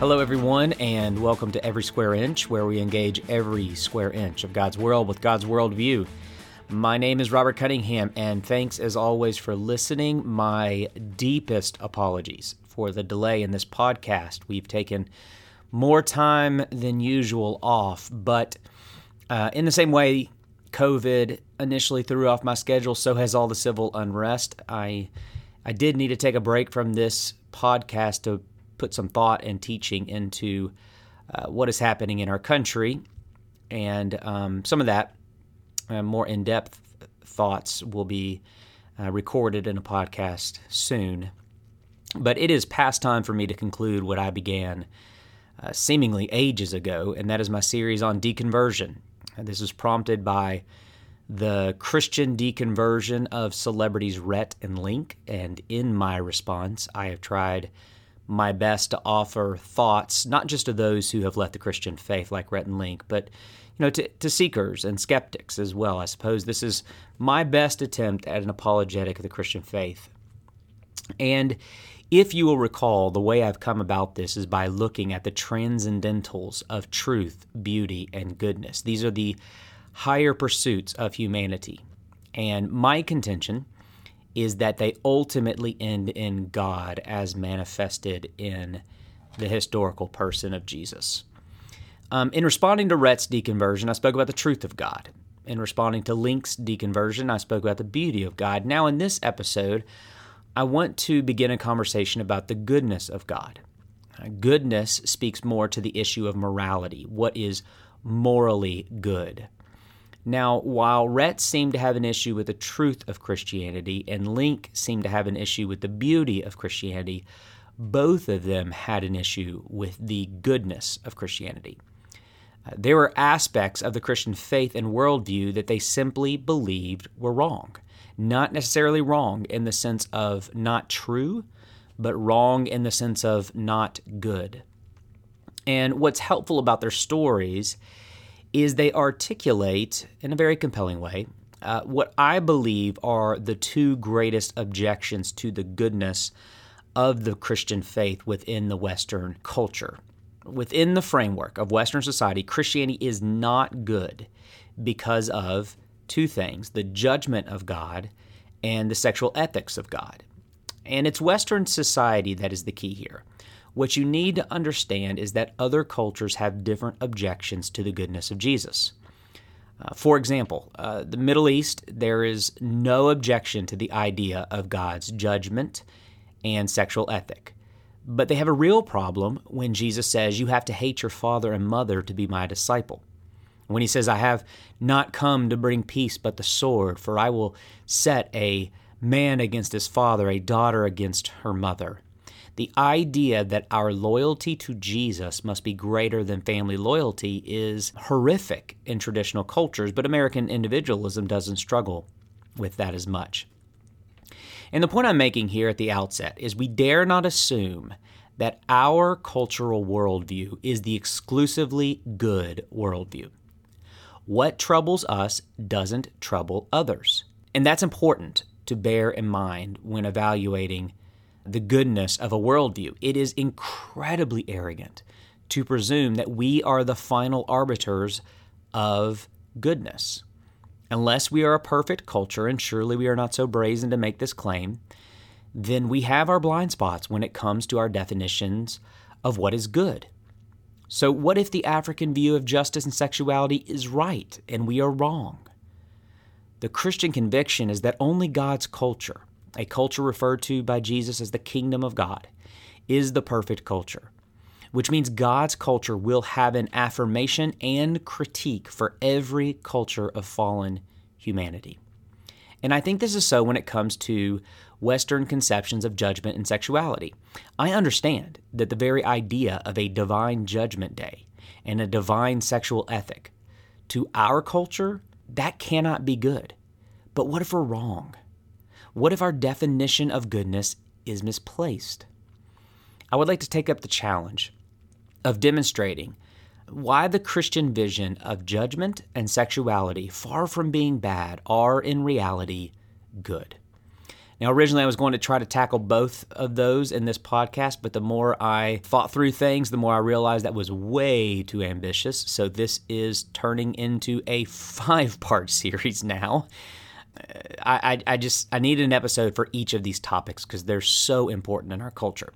Hello, everyone, and welcome to Every Square Inch, where we engage every square inch of God's world with God's worldview. My name is Robert Cunningham, and thanks as always for listening. My deepest apologies for the delay in this podcast. We've taken more time than usual off, but uh, in the same way, COVID initially threw off my schedule, so has all the civil unrest. I I did need to take a break from this podcast to put some thought and teaching into uh, what is happening in our country. And um, some of that, uh, more in depth thoughts, will be uh, recorded in a podcast soon. But it is past time for me to conclude what I began uh, seemingly ages ago, and that is my series on deconversion. This is prompted by the Christian deconversion of celebrities Rhett and Link, and in my response, I have tried my best to offer thoughts, not just to those who have left the Christian faith like Rhett and Link, but you know, to, to seekers and skeptics as well. I suppose this is my best attempt at an apologetic of the Christian faith. And if you will recall, the way I've come about this is by looking at the transcendentals of truth, beauty, and goodness. These are the higher pursuits of humanity. And my contention is that they ultimately end in God as manifested in the historical person of Jesus. Um, in responding to Rhett's deconversion, I spoke about the truth of God. In responding to Link's deconversion, I spoke about the beauty of God. Now, in this episode, I want to begin a conversation about the goodness of God. Uh, goodness speaks more to the issue of morality. What is morally good? Now, while Rhett seemed to have an issue with the truth of Christianity and Link seemed to have an issue with the beauty of Christianity, both of them had an issue with the goodness of Christianity. Uh, there were aspects of the Christian faith and worldview that they simply believed were wrong. Not necessarily wrong in the sense of not true, but wrong in the sense of not good. And what's helpful about their stories is they articulate in a very compelling way uh, what I believe are the two greatest objections to the goodness of the Christian faith within the Western culture. Within the framework of Western society, Christianity is not good because of two things the judgment of God and the sexual ethics of God. And it's Western society that is the key here. What you need to understand is that other cultures have different objections to the goodness of Jesus. Uh, for example, uh, the Middle East, there is no objection to the idea of God's judgment and sexual ethic. But they have a real problem when Jesus says, You have to hate your father and mother to be my disciple. When he says, I have not come to bring peace but the sword, for I will set a man against his father, a daughter against her mother. The idea that our loyalty to Jesus must be greater than family loyalty is horrific in traditional cultures, but American individualism doesn't struggle with that as much. And the point I'm making here at the outset is we dare not assume that our cultural worldview is the exclusively good worldview. What troubles us doesn't trouble others. And that's important to bear in mind when evaluating the goodness of a worldview. It is incredibly arrogant to presume that we are the final arbiters of goodness. Unless we are a perfect culture, and surely we are not so brazen to make this claim, then we have our blind spots when it comes to our definitions of what is good. So, what if the African view of justice and sexuality is right and we are wrong? The Christian conviction is that only God's culture, a culture referred to by Jesus as the kingdom of God, is the perfect culture, which means God's culture will have an affirmation and critique for every culture of fallen humanity. And I think this is so when it comes to Western conceptions of judgment and sexuality. I understand that the very idea of a divine judgment day and a divine sexual ethic, to our culture, that cannot be good. But what if we're wrong? What if our definition of goodness is misplaced? I would like to take up the challenge of demonstrating why the Christian vision of judgment and sexuality, far from being bad, are in reality good. Now, originally, I was going to try to tackle both of those in this podcast, but the more I thought through things, the more I realized that was way too ambitious. So, this is turning into a five part series now. I, I, just I needed an episode for each of these topics because they're so important in our culture.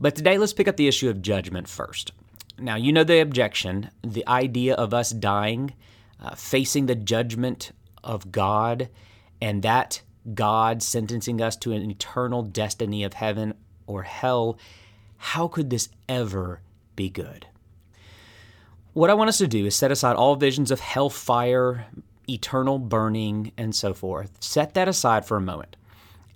But today, let's pick up the issue of judgment first. Now, you know the objection, the idea of us dying, uh, facing the judgment of God, and that God sentencing us to an eternal destiny of heaven or hell. How could this ever be good? What I want us to do is set aside all visions of hellfire, eternal burning, and so forth. Set that aside for a moment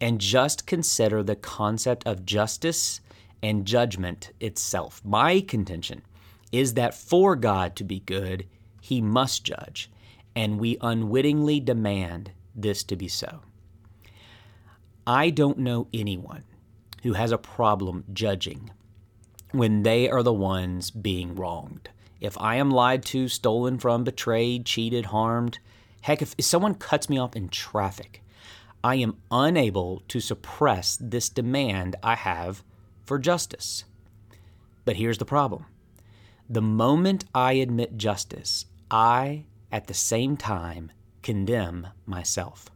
and just consider the concept of justice and judgment itself. My contention is that for God to be good, he must judge, and we unwittingly demand this to be so. I don't know anyone who has a problem judging when they are the ones being wronged. If I am lied to, stolen from, betrayed, cheated, harmed, heck, if, if someone cuts me off in traffic, I am unable to suppress this demand I have for justice. But here's the problem the moment I admit justice, I, at the same time, condemn myself.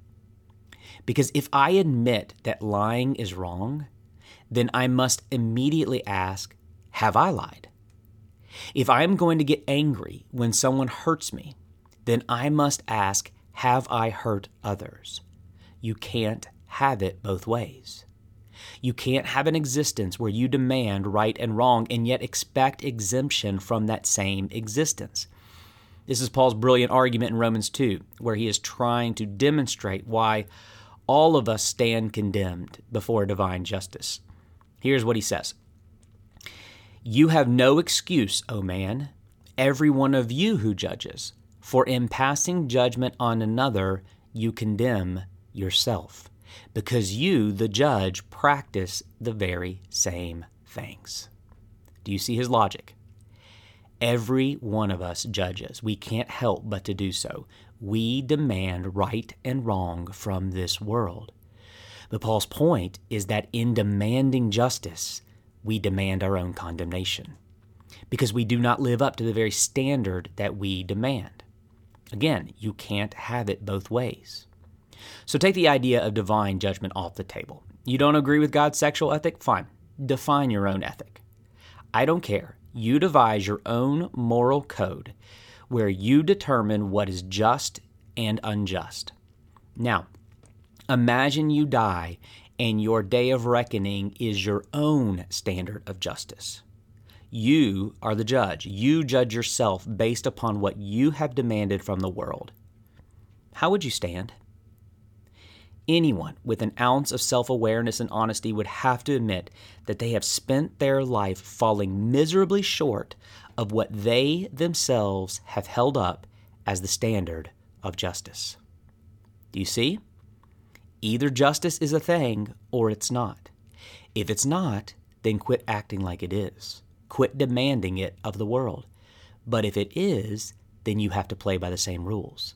Because if I admit that lying is wrong, then I must immediately ask, Have I lied? If I am going to get angry when someone hurts me, then I must ask, Have I hurt others? You can't have it both ways. You can't have an existence where you demand right and wrong and yet expect exemption from that same existence. This is Paul's brilliant argument in Romans 2, where he is trying to demonstrate why all of us stand condemned before divine justice. Here's what he says You have no excuse, O man, every one of you who judges, for in passing judgment on another, you condemn yourself, because you, the judge, practice the very same things. Do you see his logic? Every one of us judges. We can't help but to do so we demand right and wrong from this world. But Paul's point is that in demanding justice, we demand our own condemnation because we do not live up to the very standard that we demand. Again, you can't have it both ways. So take the idea of divine judgment off the table. You don't agree with God's sexual ethic? Fine. Define your own ethic. I don't care. You devise your own moral code where you determine what is just and unjust. Now, imagine you die and your day of reckoning is your own standard of justice. You are the judge. You judge yourself based upon what you have demanded from the world. How would you stand? Anyone with an ounce of self awareness and honesty would have to admit that they have spent their life falling miserably short of what they themselves have held up as the standard of justice. Do you see? Either justice is a thing or it's not. If it's not, then quit acting like it is. Quit demanding it of the world. But if it is, then you have to play by the same rules.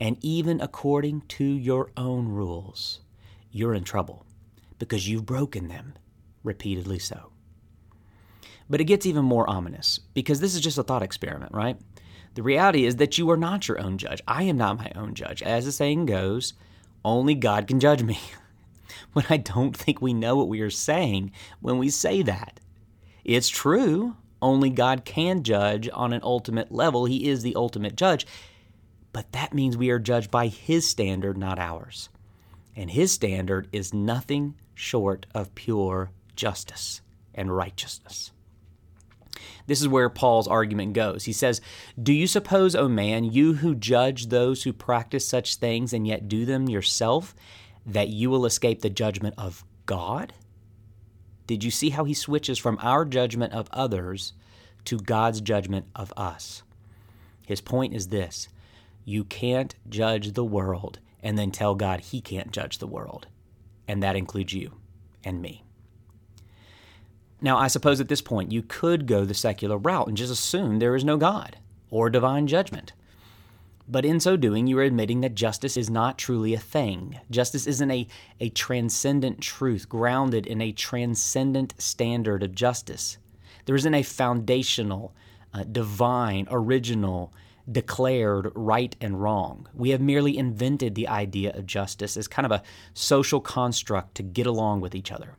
And even according to your own rules, you're in trouble because you've broken them repeatedly so. But it gets even more ominous because this is just a thought experiment, right? The reality is that you are not your own judge. I am not my own judge. As the saying goes, only God can judge me. but I don't think we know what we are saying when we say that. It's true, only God can judge on an ultimate level. He is the ultimate judge. But that means we are judged by His standard, not ours. And His standard is nothing short of pure justice and righteousness. This is where Paul's argument goes. He says, Do you suppose, O man, you who judge those who practice such things and yet do them yourself, that you will escape the judgment of God? Did you see how he switches from our judgment of others to God's judgment of us? His point is this you can't judge the world and then tell God he can't judge the world. And that includes you and me. Now, I suppose at this point you could go the secular route and just assume there is no God or divine judgment. But in so doing, you are admitting that justice is not truly a thing. Justice isn't a, a transcendent truth grounded in a transcendent standard of justice. There isn't a foundational, uh, divine, original, declared right and wrong. We have merely invented the idea of justice as kind of a social construct to get along with each other.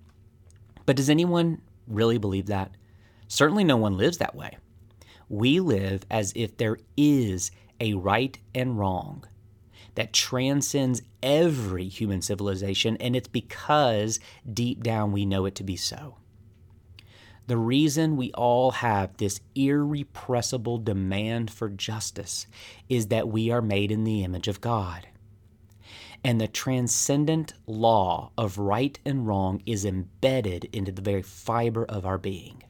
But does anyone really believe that? Certainly no one lives that way. We live as if there is a right and wrong that transcends every human civilization, and it's because deep down we know it to be so. The reason we all have this irrepressible demand for justice is that we are made in the image of God. And the transcendent law of right and wrong is embedded into the very fiber of our being.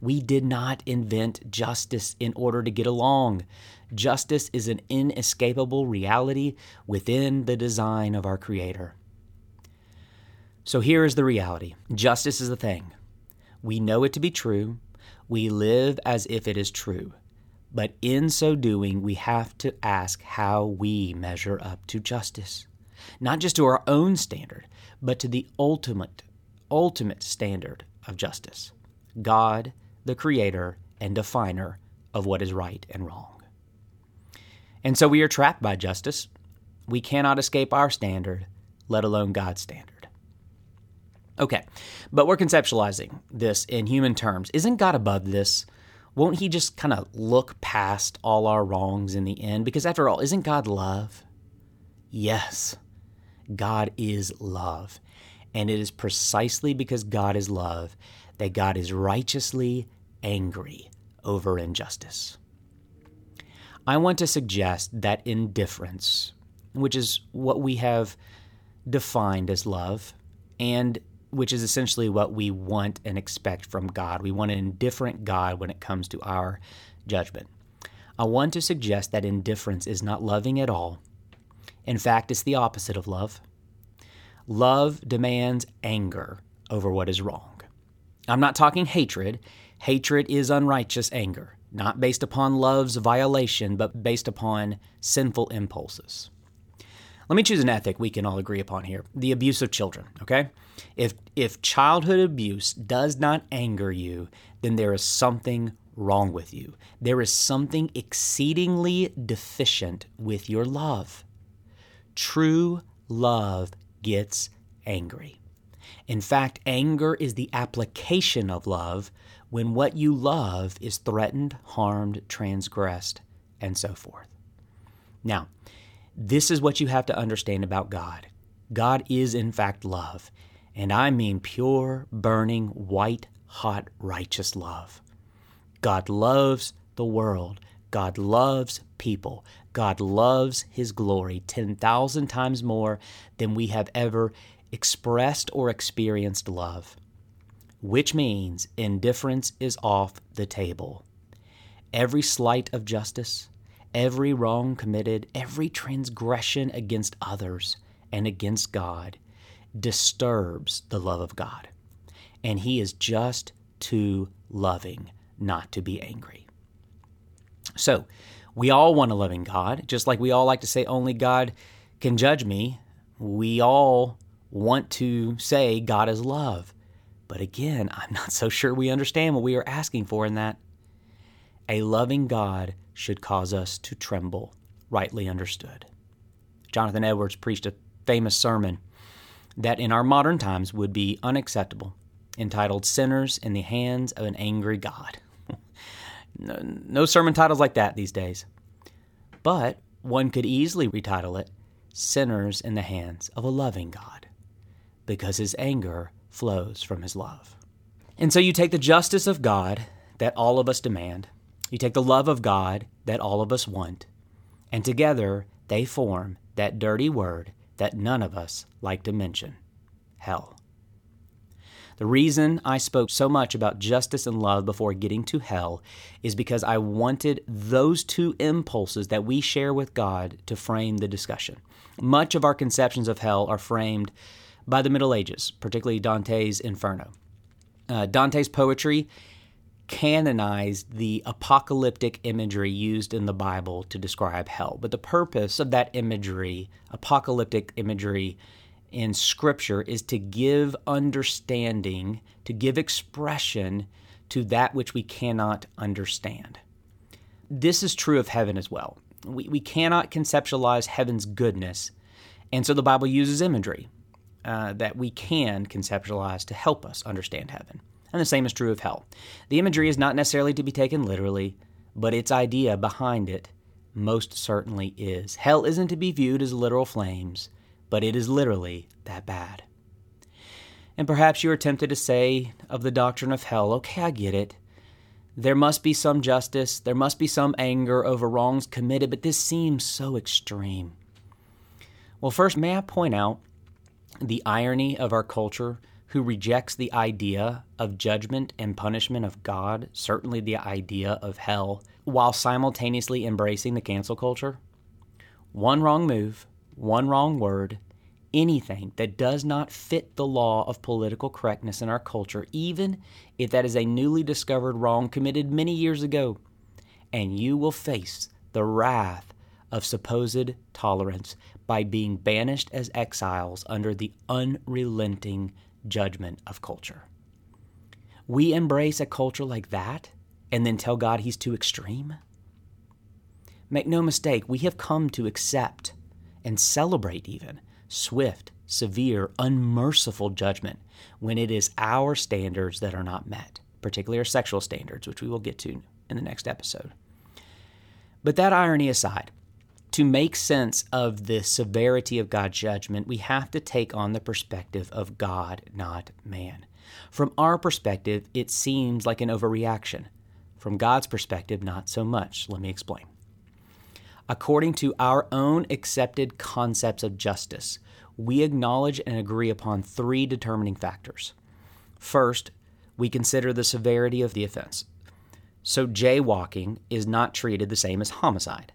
We did not invent justice in order to get along. Justice is an inescapable reality within the design of our Creator. So here is the reality justice is a thing. We know it to be true. We live as if it is true. But in so doing, we have to ask how we measure up to justice. Not just to our own standard, but to the ultimate, ultimate standard of justice God, the creator and definer of what is right and wrong. And so we are trapped by justice. We cannot escape our standard, let alone God's standard. Okay, but we're conceptualizing this in human terms. Isn't God above this? Won't He just kind of look past all our wrongs in the end? Because after all, isn't God love? Yes, God is love. And it is precisely because God is love that God is righteously angry over injustice. I want to suggest that indifference, which is what we have defined as love, and which is essentially what we want and expect from God. We want an indifferent God when it comes to our judgment. I want to suggest that indifference is not loving at all. In fact, it's the opposite of love. Love demands anger over what is wrong. I'm not talking hatred. Hatred is unrighteous anger, not based upon love's violation, but based upon sinful impulses. Let me choose an ethic we can all agree upon here the abuse of children, okay? If, if childhood abuse does not anger you, then there is something wrong with you. There is something exceedingly deficient with your love. True love gets angry. In fact, anger is the application of love when what you love is threatened, harmed, transgressed, and so forth. Now, this is what you have to understand about God. God is, in fact, love, and I mean pure, burning, white hot, righteous love. God loves the world. God loves people. God loves His glory 10,000 times more than we have ever expressed or experienced love, which means indifference is off the table. Every slight of justice, every wrong committed, every transgression against others and against God disturbs the love of God. And He is just too loving not to be angry. So, we all want a loving God, just like we all like to say only God can judge me. We all want to say God is love. But again, I'm not so sure we understand what we are asking for in that. A loving God should cause us to tremble, rightly understood. Jonathan Edwards preached a famous sermon that in our modern times would be unacceptable, entitled Sinners in the Hands of an Angry God. no, no sermon titles like that these days. But one could easily retitle it Sinners in the Hands of a Loving God because his anger flows from his love. And so you take the justice of God that all of us demand, you take the love of God that all of us want, and together they form that dirty word that none of us like to mention hell. The reason I spoke so much about justice and love before getting to hell is because I wanted those two impulses that we share with God to frame the discussion. Much of our conceptions of hell are framed by the Middle Ages, particularly Dante's Inferno. Uh, Dante's poetry canonized the apocalyptic imagery used in the Bible to describe hell. But the purpose of that imagery, apocalyptic imagery in Scripture, is to give understanding, to give expression to that which we cannot understand. This is true of heaven as well. We, we cannot conceptualize heaven's goodness, and so the Bible uses imagery uh, that we can conceptualize to help us understand heaven. And the same is true of hell. The imagery is not necessarily to be taken literally, but its idea behind it most certainly is. Hell isn't to be viewed as literal flames, but it is literally that bad. And perhaps you are tempted to say of the doctrine of hell, okay, I get it. There must be some justice, there must be some anger over wrongs committed, but this seems so extreme. Well, first, may I point out the irony of our culture who rejects the idea of judgment and punishment of God, certainly the idea of hell, while simultaneously embracing the cancel culture? One wrong move, one wrong word, anything that does not fit the law of political correctness in our culture, even if that is a newly discovered wrong committed many years ago, and you will face the wrath of supposed tolerance by being banished as exiles under the unrelenting judgment of culture. We embrace a culture like that and then tell God he's too extreme? Make no mistake, we have come to accept and celebrate even swift, severe, unmerciful judgment when it is our standards that are not met, particularly our sexual standards, which we will get to in the next episode. But that irony aside, to make sense of the severity of God's judgment, we have to take on the perspective of God, not man. From our perspective, it seems like an overreaction. From God's perspective, not so much. Let me explain. According to our own accepted concepts of justice, we acknowledge and agree upon three determining factors. First, we consider the severity of the offense. So, jaywalking is not treated the same as homicide.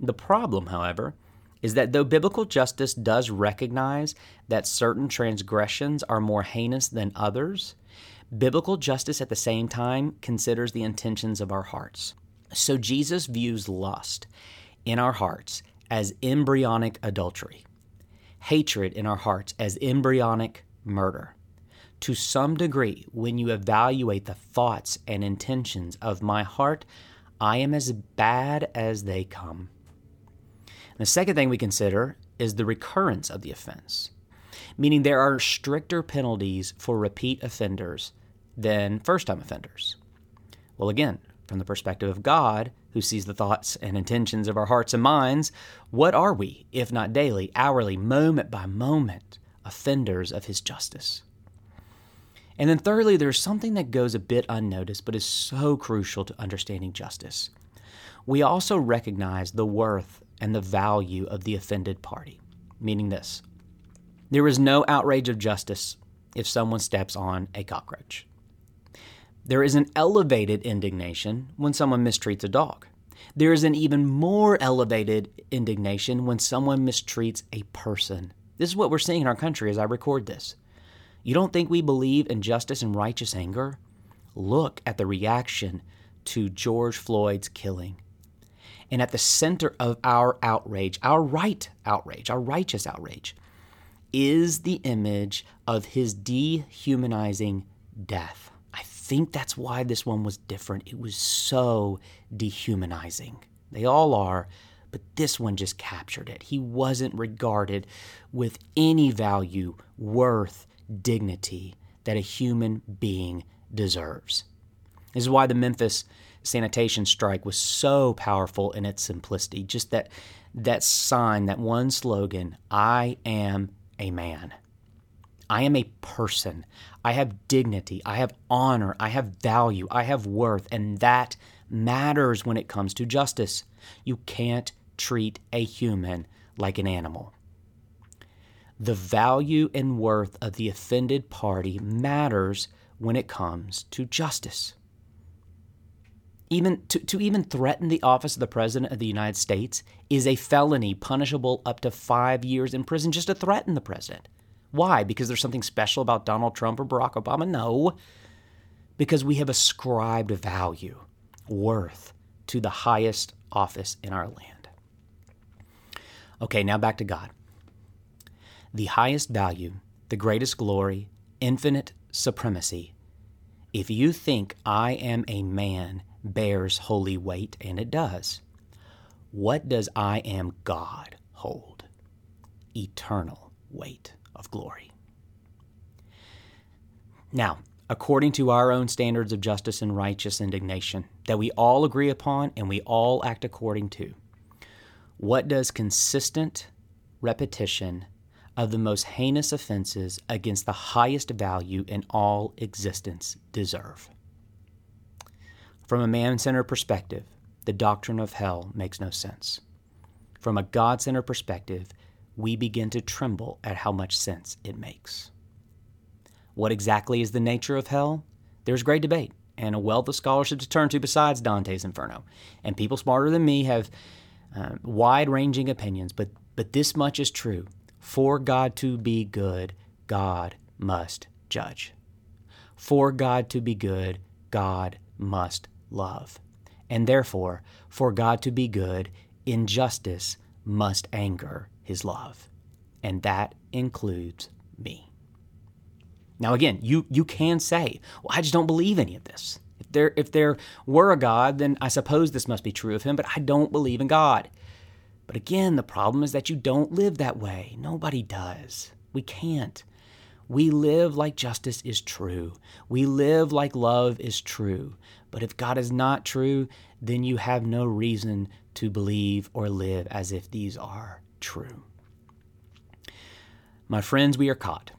The problem, however, is that though biblical justice does recognize that certain transgressions are more heinous than others, biblical justice at the same time considers the intentions of our hearts. So Jesus views lust in our hearts as embryonic adultery, hatred in our hearts as embryonic murder. To some degree, when you evaluate the thoughts and intentions of my heart, I am as bad as they come. The second thing we consider is the recurrence of the offense, meaning there are stricter penalties for repeat offenders than first time offenders. Well, again, from the perspective of God, who sees the thoughts and intentions of our hearts and minds, what are we, if not daily, hourly, moment by moment, offenders of His justice? And then, thirdly, there's something that goes a bit unnoticed but is so crucial to understanding justice. We also recognize the worth and the value of the offended party, meaning this there is no outrage of justice if someone steps on a cockroach. There is an elevated indignation when someone mistreats a dog. There is an even more elevated indignation when someone mistreats a person. This is what we're seeing in our country as I record this. You don't think we believe in justice and righteous anger? Look at the reaction to George Floyd's killing. And at the center of our outrage, our right outrage, our righteous outrage, is the image of his dehumanizing death. I think that's why this one was different. It was so dehumanizing. They all are, but this one just captured it. He wasn't regarded with any value, worth, dignity that a human being deserves. This is why the Memphis sanitation strike was so powerful in its simplicity. Just that that sign, that one slogan, I am a man. I am a person. I have dignity. I have honor. I have value. I have worth. And that matters when it comes to justice. You can't treat a human like an animal. The value and worth of the offended party matters when it comes to justice even to, to even threaten the office of the president of the United States is a felony punishable up to five years in prison just to threaten the president. Why? Because there's something special about Donald Trump or Barack Obama? No. because we have ascribed value, worth to the highest office in our land. Okay, now back to God. The highest value, the greatest glory, infinite supremacy. If you think I am a man bears holy weight, and it does, what does I am God hold? Eternal weight of glory. Now, according to our own standards of justice and righteous indignation that we all agree upon and we all act according to, what does consistent repetition of the most heinous offenses against the highest value in all existence deserve? From a man centered perspective, the doctrine of hell makes no sense. From a God centered perspective, we begin to tremble at how much sense it makes. What exactly is the nature of hell? There's great debate and a wealth of scholarship to turn to besides Dante's Inferno. And people smarter than me have uh, wide ranging opinions, but, but this much is true. For God to be good, God must judge. For God to be good, God must love. And therefore, for God to be good, injustice must anger his love. And that includes me. Now, again, you, you can say, well, I just don't believe any of this. If there, if there were a God, then I suppose this must be true of him, but I don't believe in God. But again, the problem is that you don't live that way. Nobody does. We can't. We live like justice is true. We live like love is true. But if God is not true, then you have no reason to believe or live as if these are true. My friends, we are caught.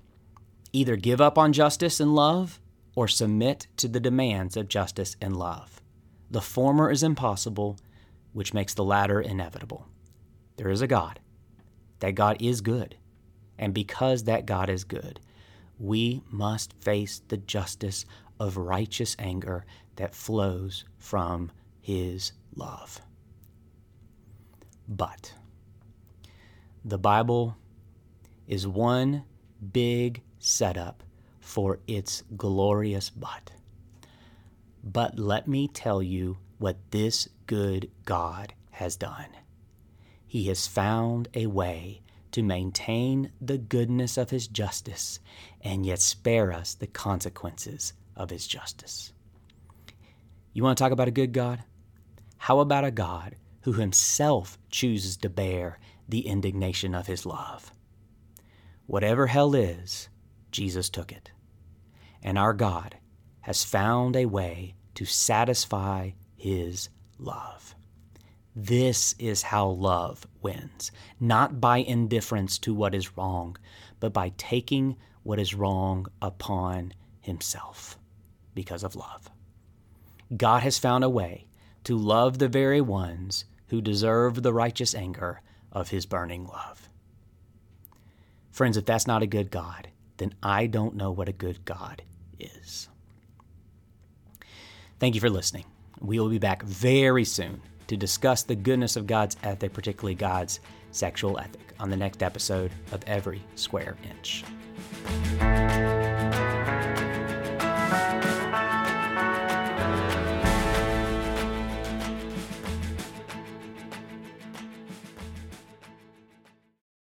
Either give up on justice and love or submit to the demands of justice and love. The former is impossible, which makes the latter inevitable. There is a God. That God is good. And because that God is good, we must face the justice of righteous anger that flows from his love. But the Bible is one big setup for its glorious but. But let me tell you what this good God has done. He has found a way to maintain the goodness of his justice and yet spare us the consequences of his justice. You want to talk about a good God? How about a God who himself chooses to bear the indignation of his love? Whatever hell is, Jesus took it. And our God has found a way to satisfy his love. This is how love wins, not by indifference to what is wrong, but by taking what is wrong upon himself because of love. God has found a way to love the very ones who deserve the righteous anger of his burning love. Friends, if that's not a good God, then I don't know what a good God is. Thank you for listening. We will be back very soon to discuss the goodness of God's ethic, particularly God's sexual ethic, on the next episode of Every Square Inch.